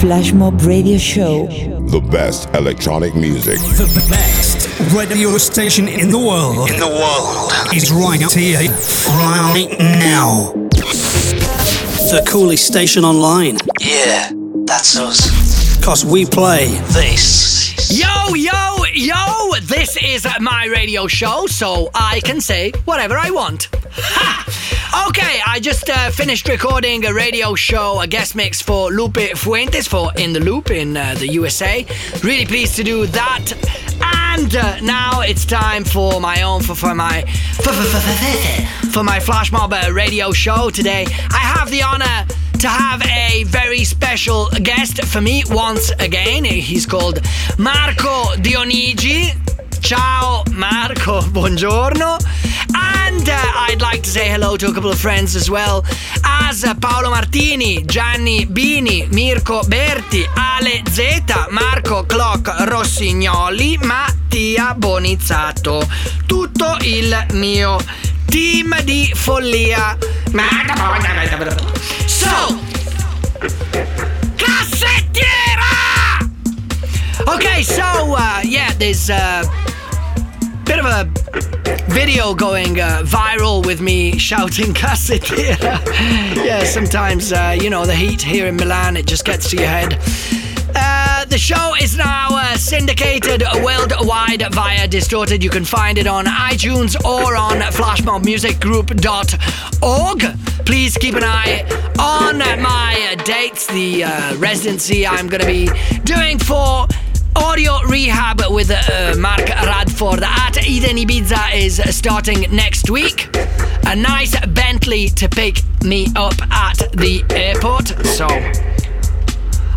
Flash Mob Radio Show. The best electronic music. The best radio station in the world. In the world. Is right up here. Right now. The coolest station online. Yeah, that's us. Cause we play this. Yo, yo, yo! This is my radio show, so I can say whatever I want. Ha! Okay, I just uh, finished recording a radio show, a guest mix for Lupe Fuentes for In the Loop in uh, the USA. Really pleased to do that. And uh, now it's time for my own, for, for my for, for, for, my Flash Mob uh, radio show today. I have the honor to have a very special guest for me once again. He's called Marco Dionigi. Ciao Marco, buongiorno. And uh, I'd like to say hello to a couple of friends as well as uh, Paolo Martini, Gianni Bini, Mirko Berti, Ale Zeta, Marco Clock Rossignoli, Mattia Bonizzato. Tutto il mio team di follia. So, cassettiera! Okay, so uh, yeah, there's a bit of a video going uh, viral with me shouting cassettiera. yeah, sometimes uh, you know the heat here in Milan it just gets to your head. Uh, the show is now uh, syndicated worldwide via Distorted. You can find it on iTunes or on flashmobmusicgroup.org. Please keep an eye on my dates, the uh, residency I'm going to be doing for Audio Rehab with uh, Mark Radford at Eden Ibiza is starting next week. A nice Bentley to pick me up at the airport. So,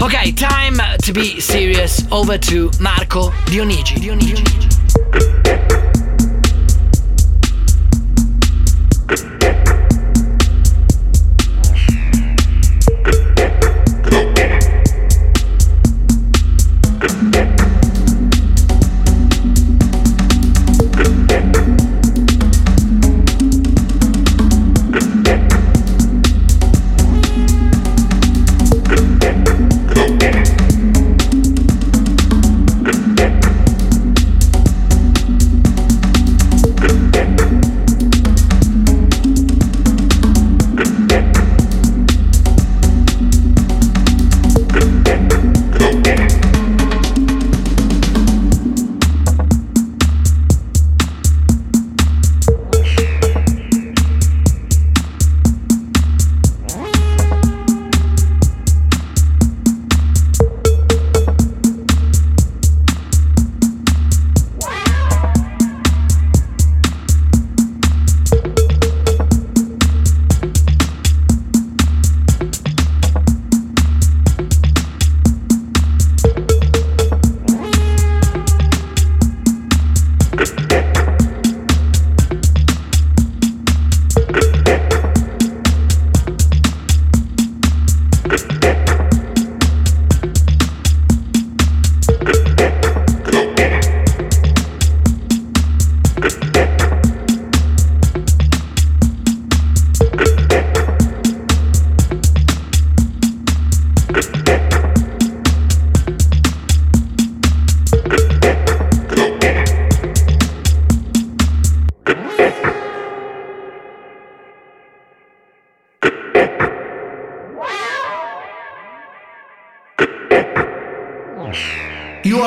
okay, time to be serious. Over to Marco Dionigi. Dionigi.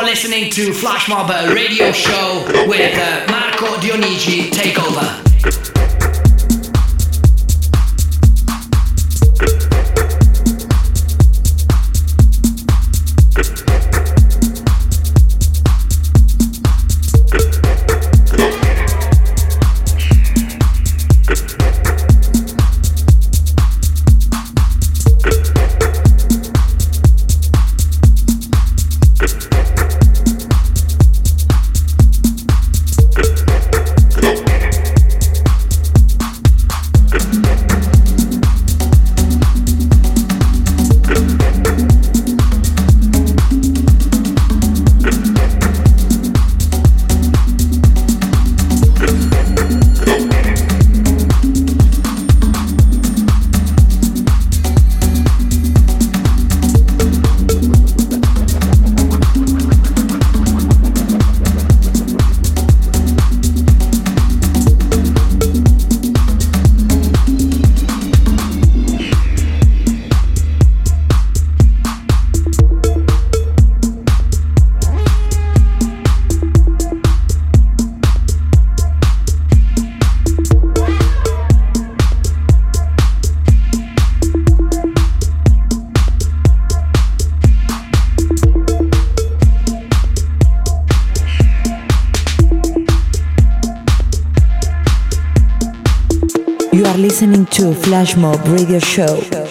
Listening to Flash Mob Radio Show with uh, Marco Dionigi Takeover. are listening to Flash Mob Radio Show.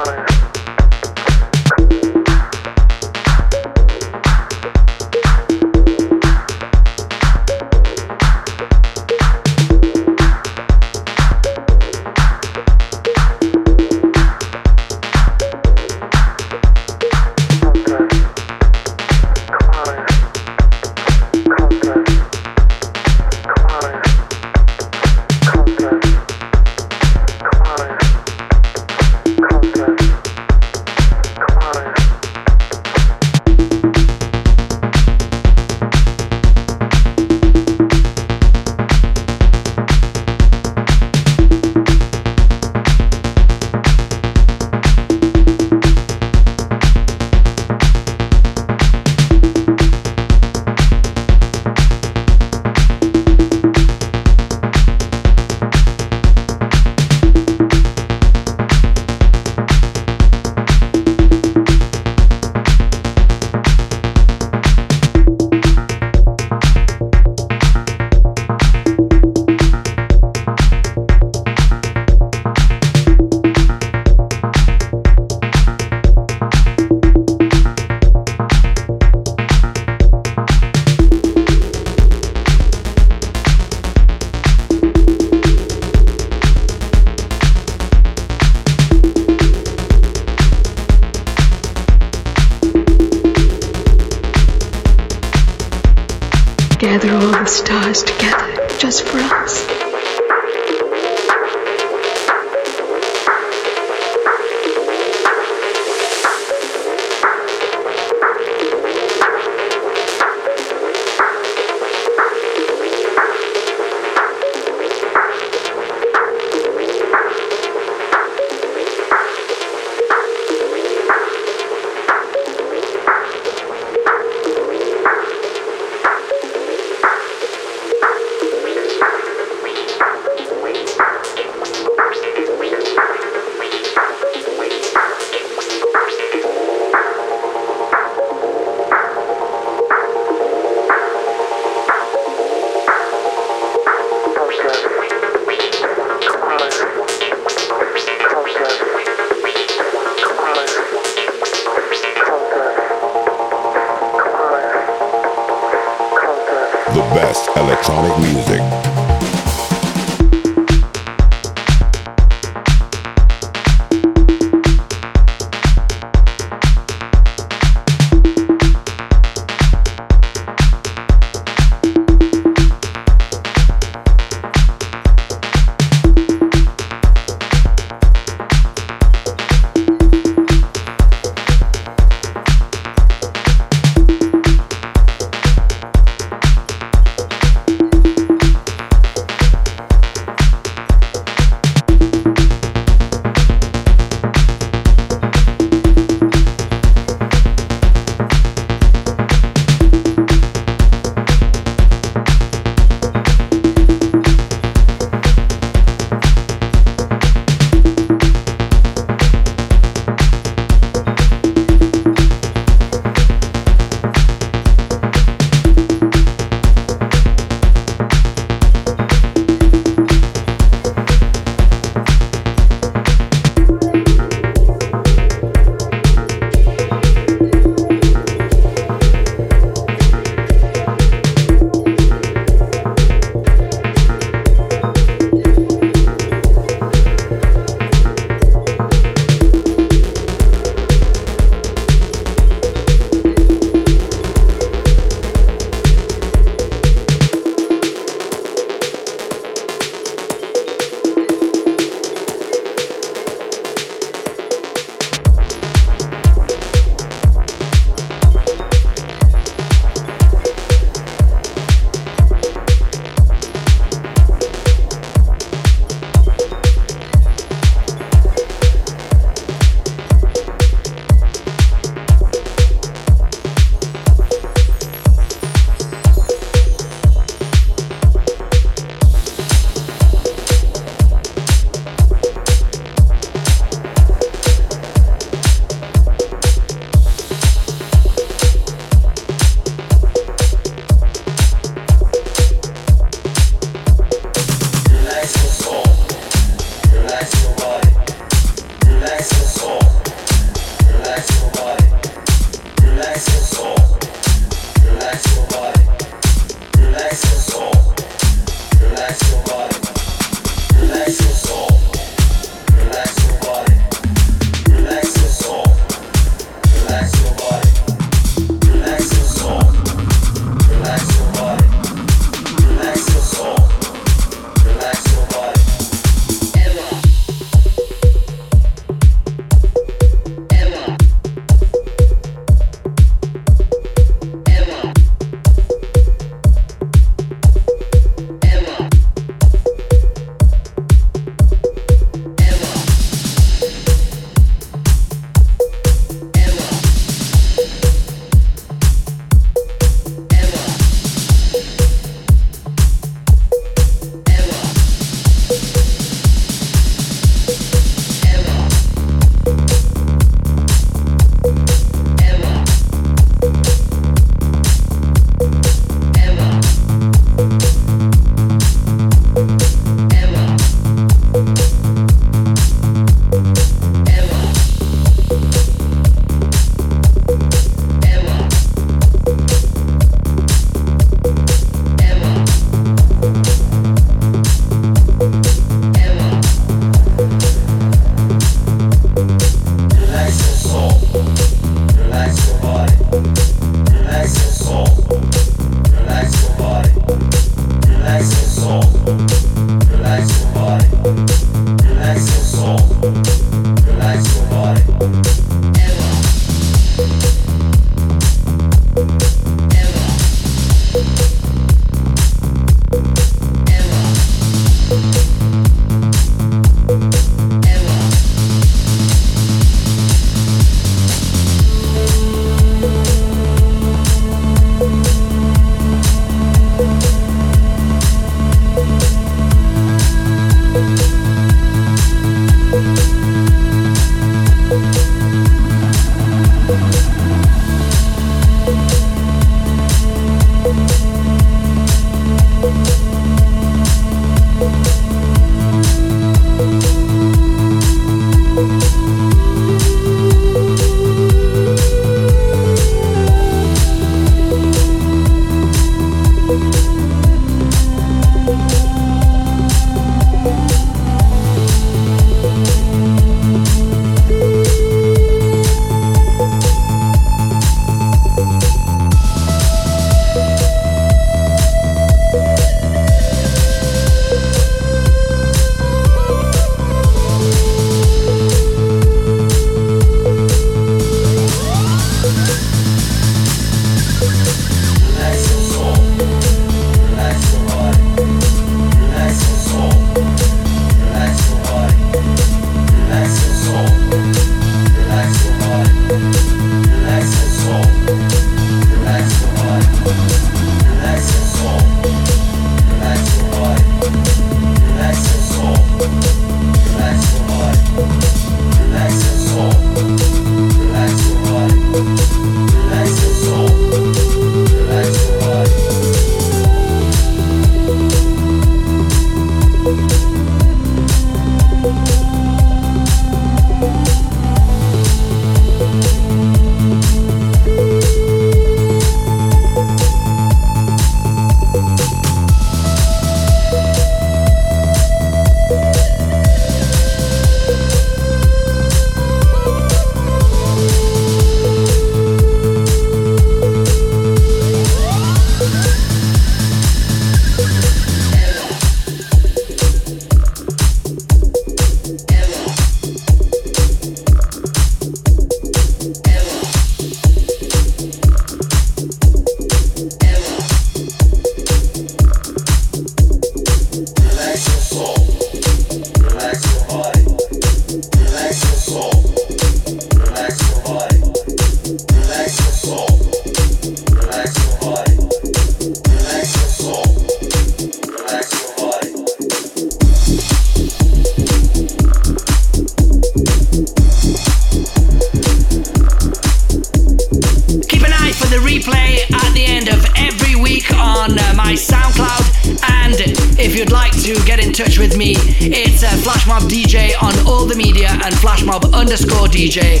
And if you'd like to get in touch with me, it's uh, Flashmob DJ on all the media and Flashmob underscore DJ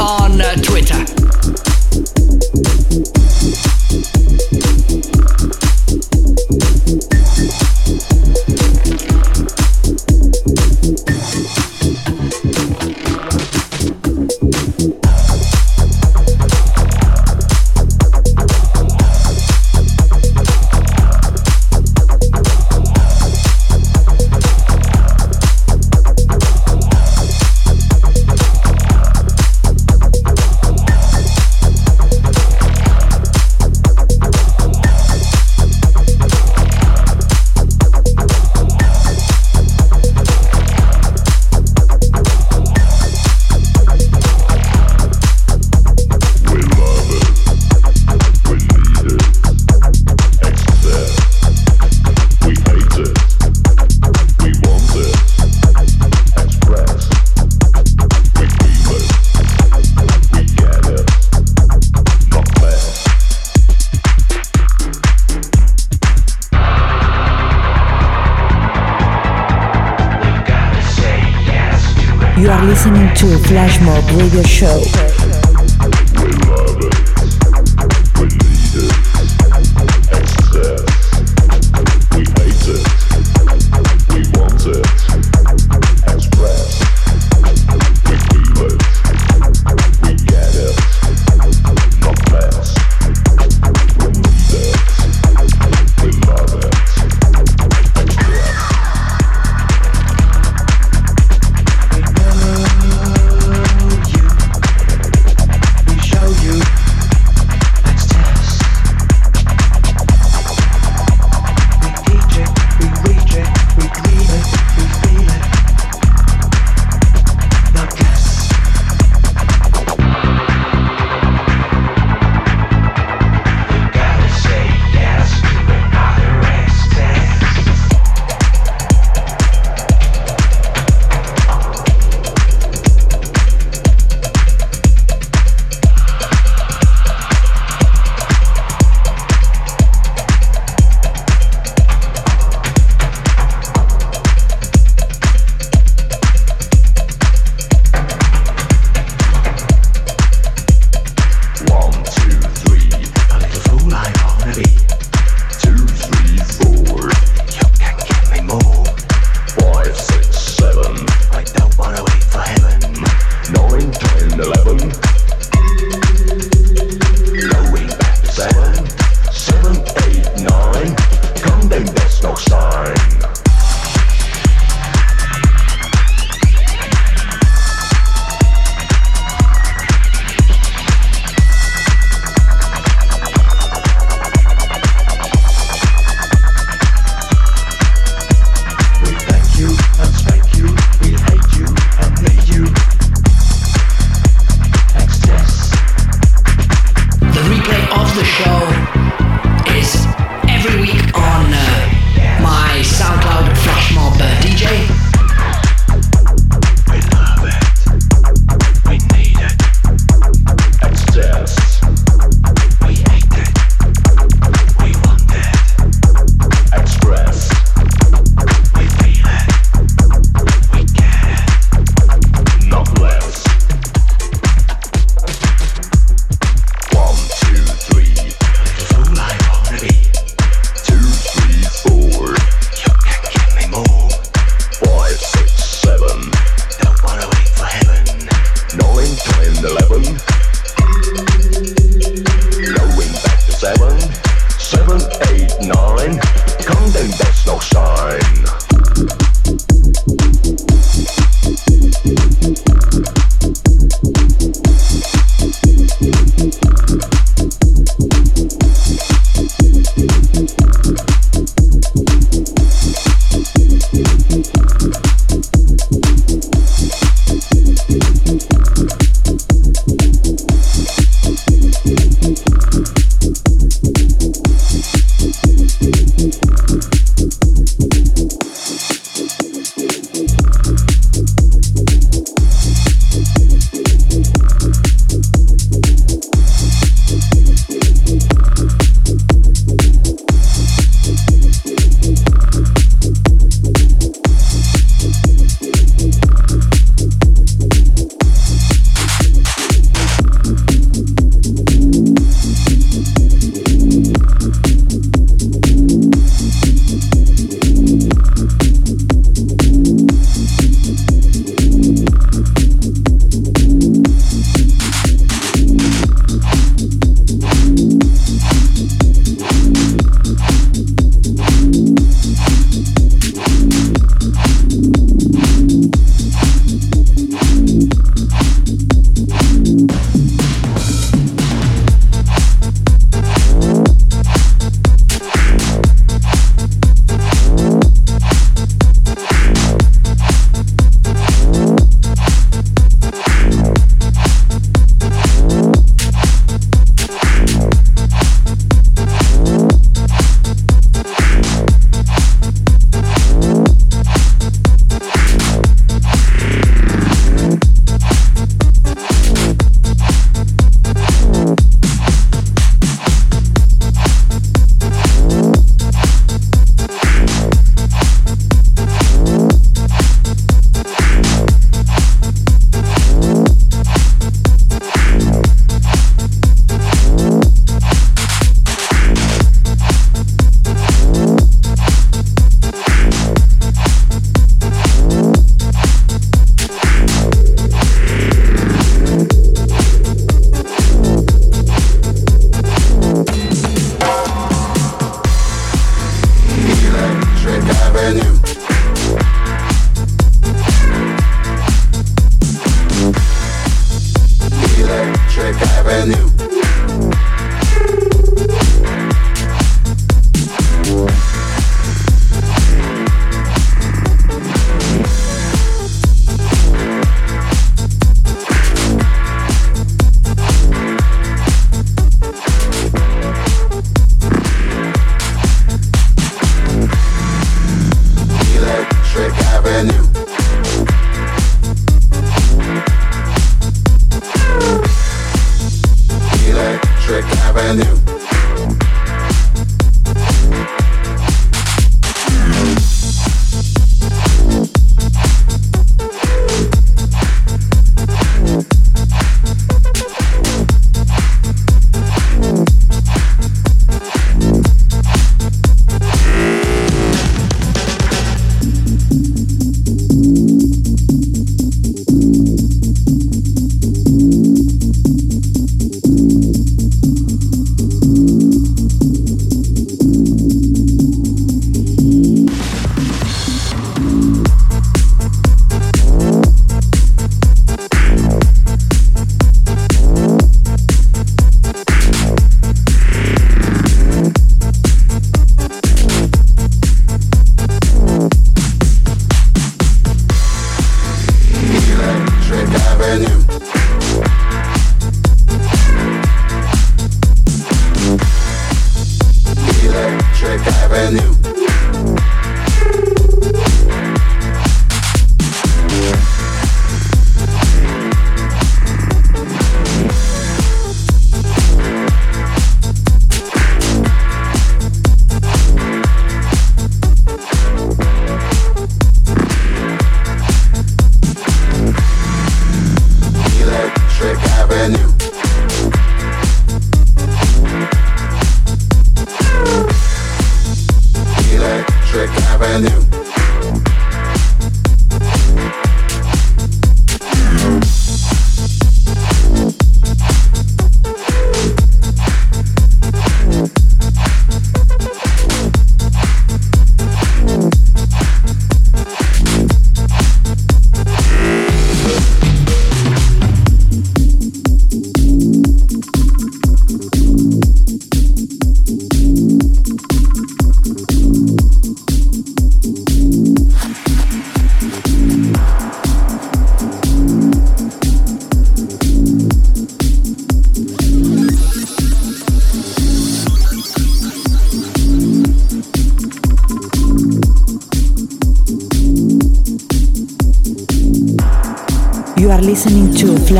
on uh, Twitter. Radio Show.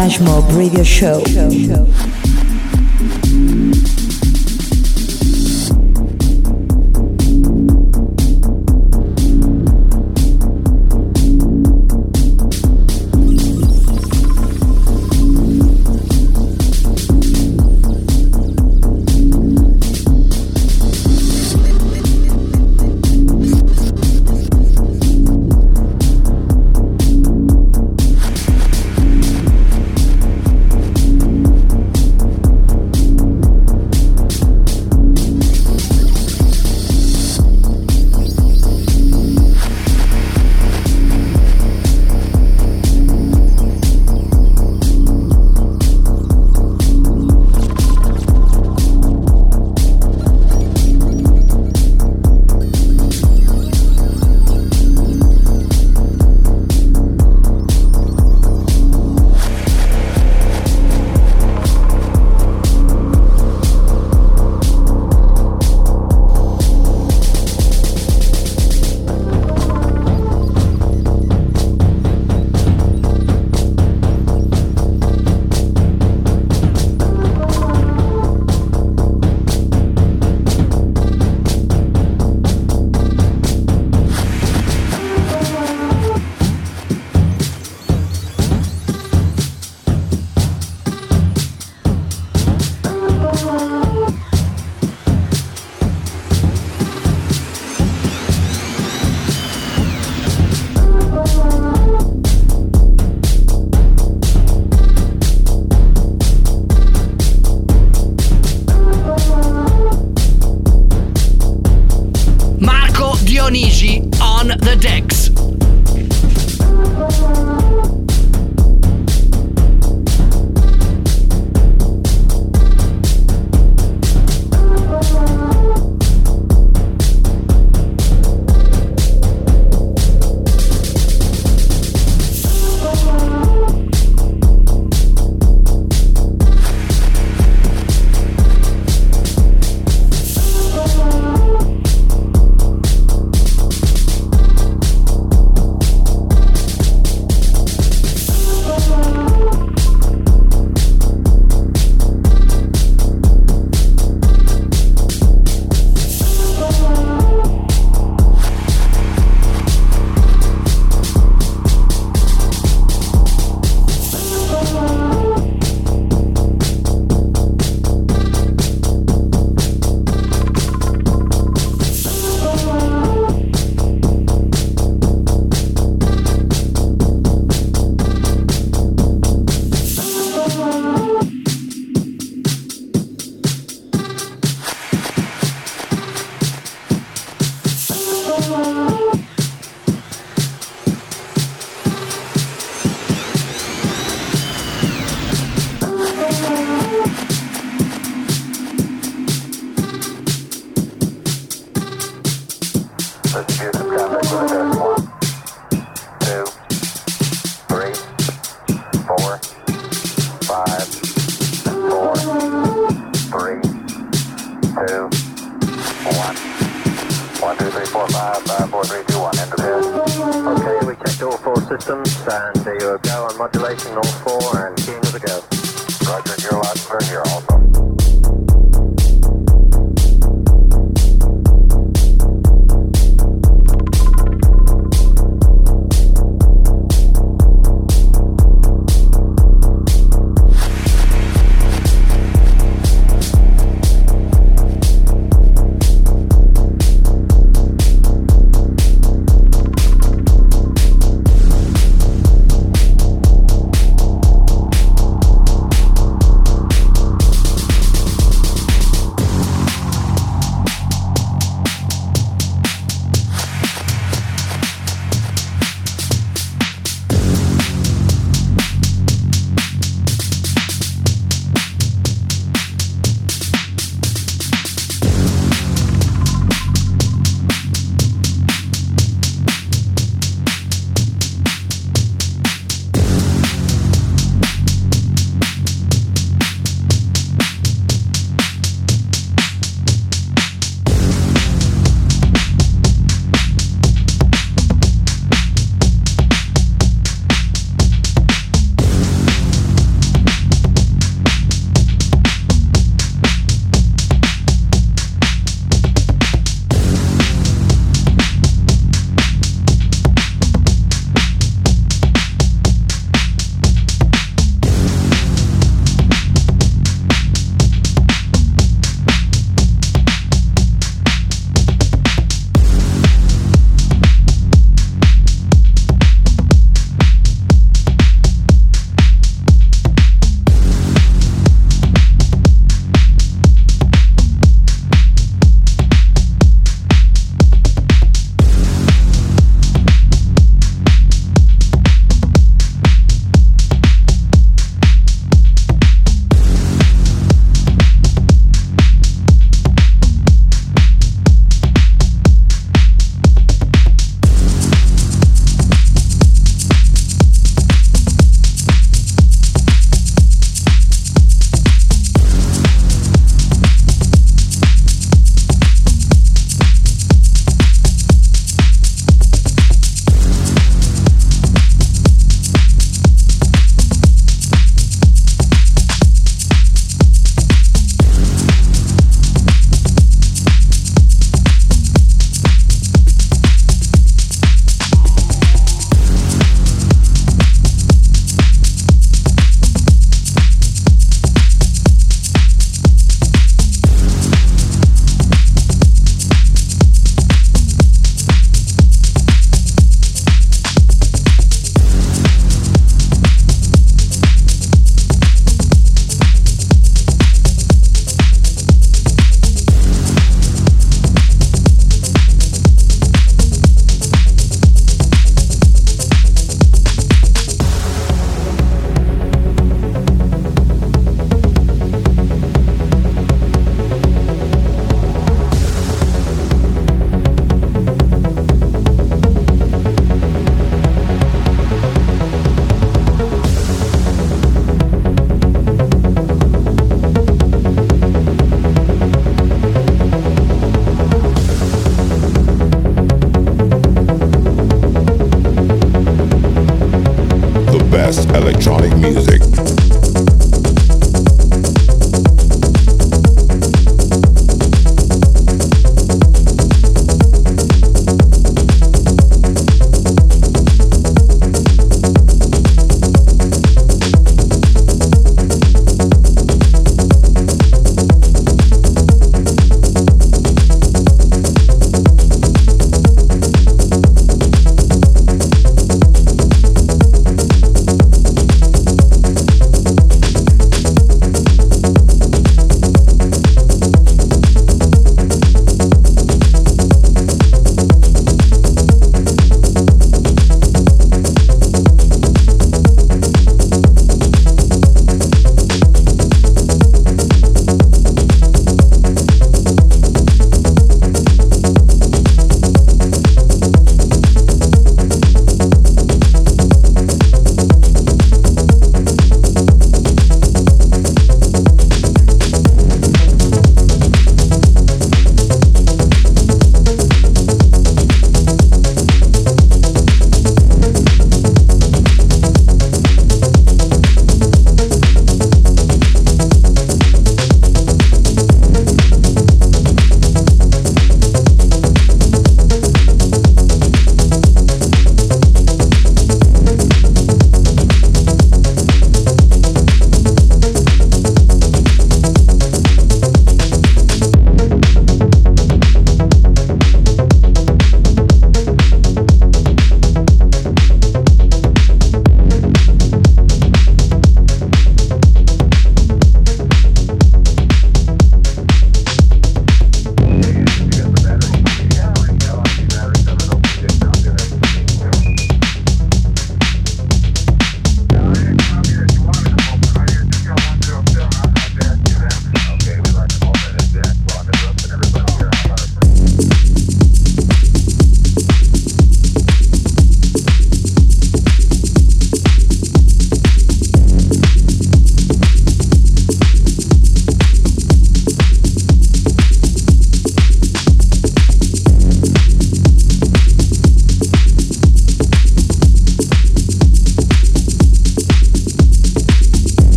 Flash Mob Radio Show.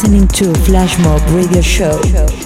Listening to Flashmob Radio Show.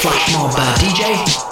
Flashmob uh, DJ.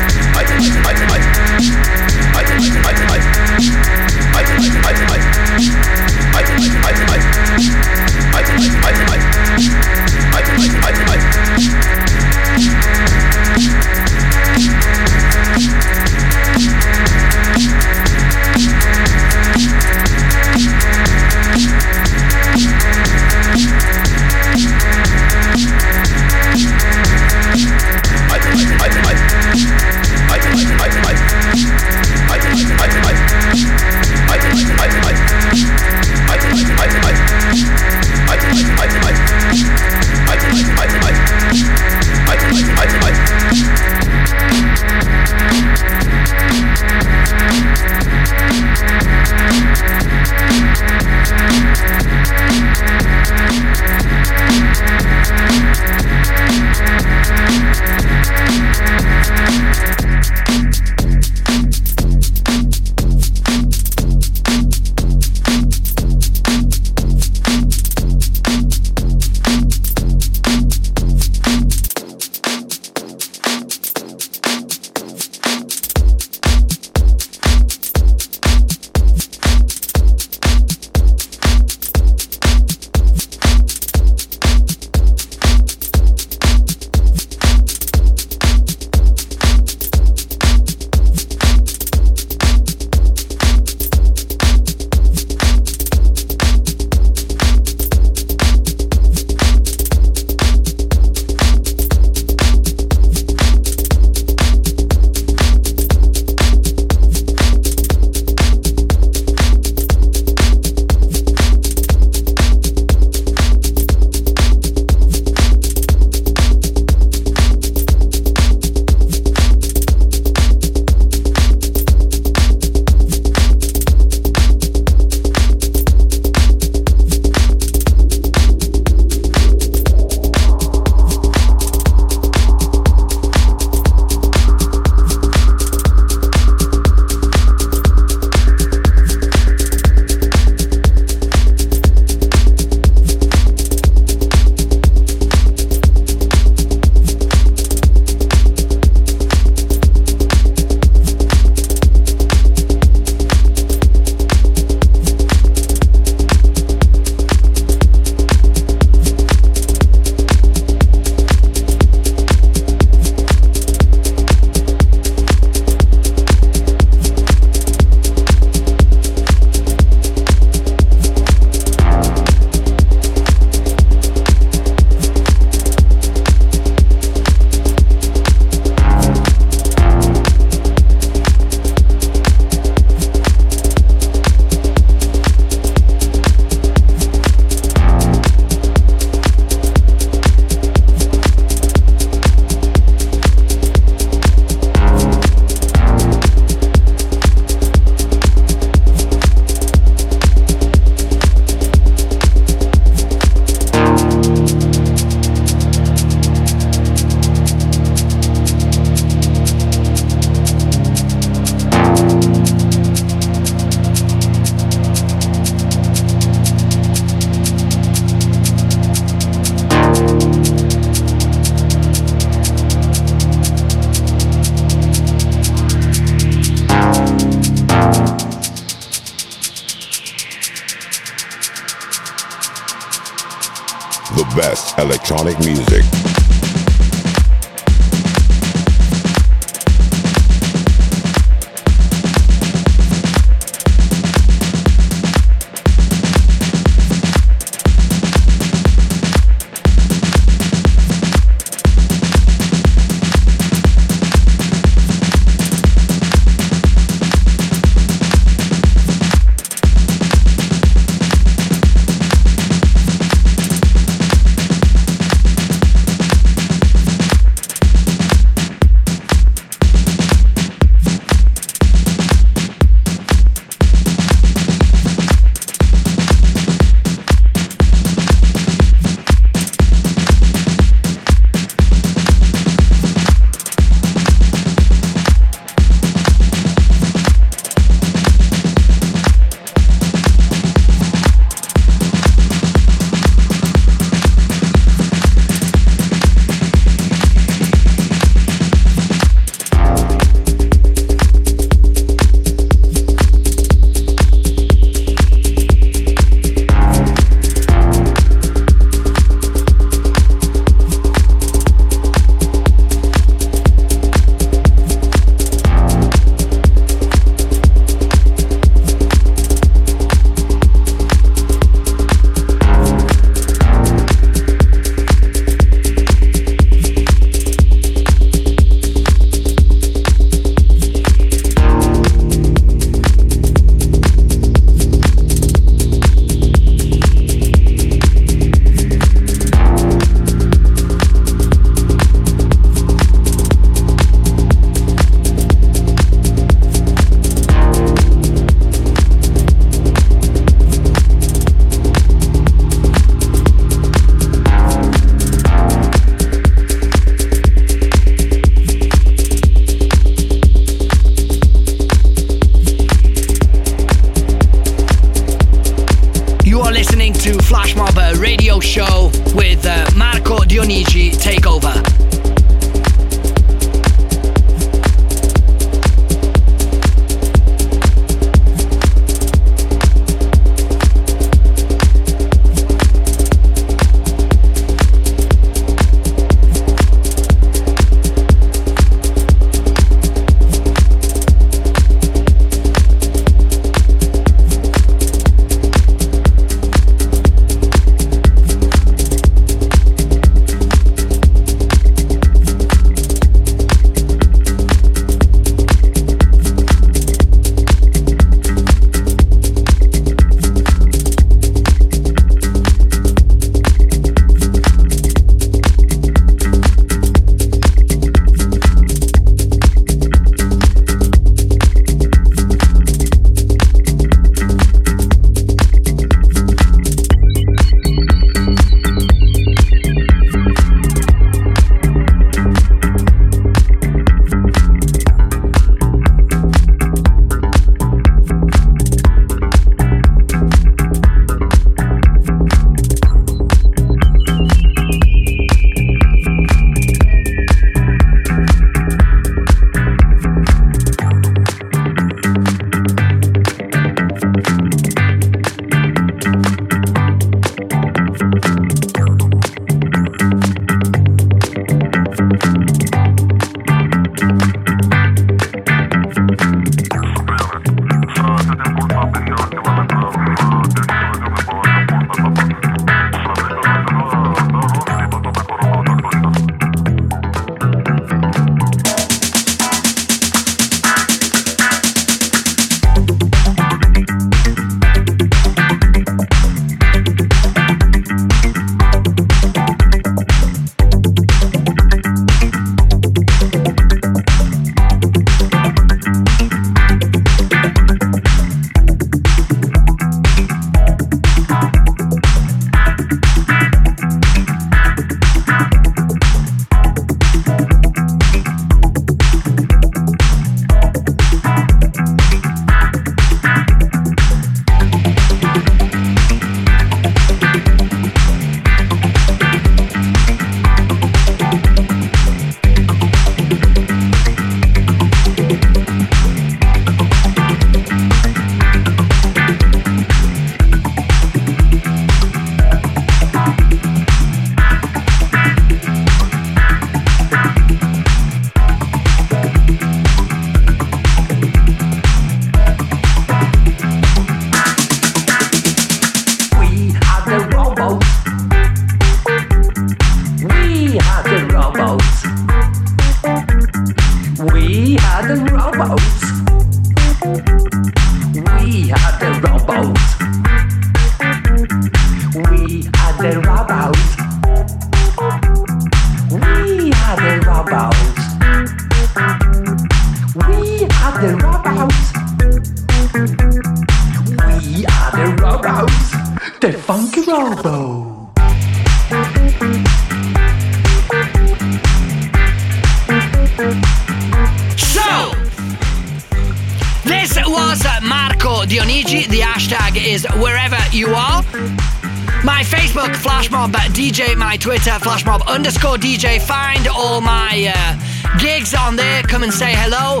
DJ. Find all my uh, gigs on there. Come and say hello.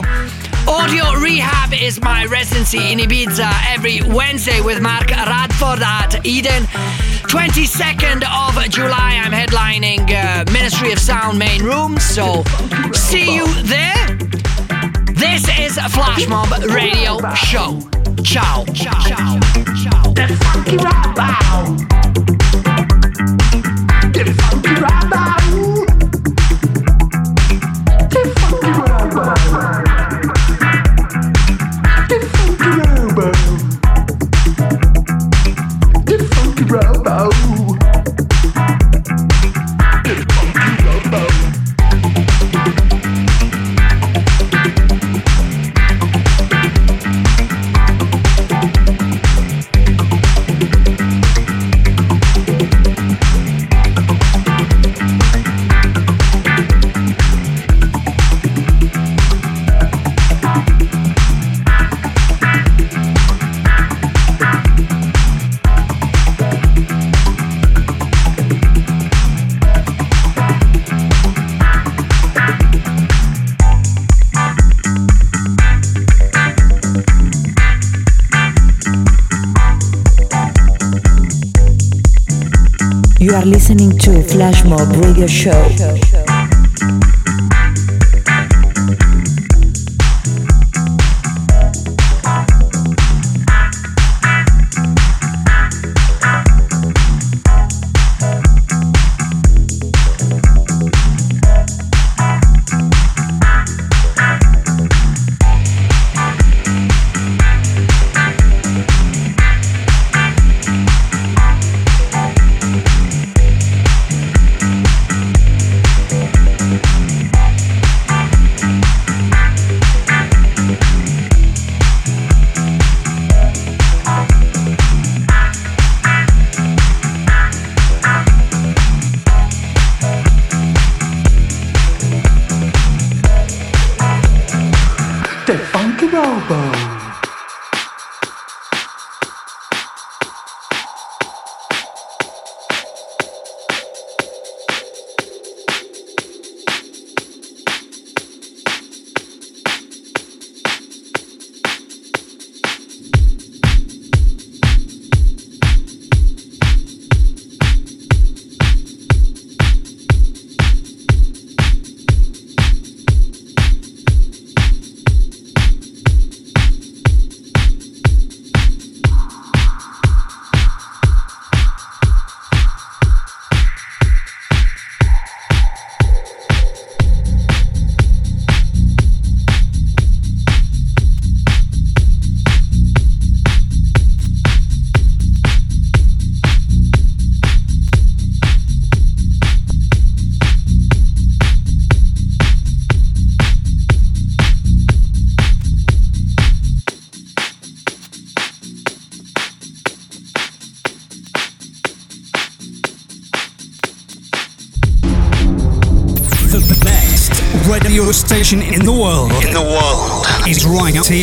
Audio Rehab is my residency in Ibiza every Wednesday with Mark Radford at Eden. 22nd of July, I'm headlining uh, Ministry of Sound main room, so see you there. This is a Flashmob Radio Show. Ciao. Ciao. Ciao. Ciao. You are listening to Flashmob Radio Show.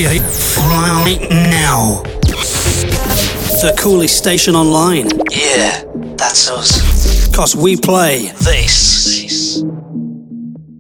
88. Right now. The coolest station online. Yeah, that's us. Because we play this. this.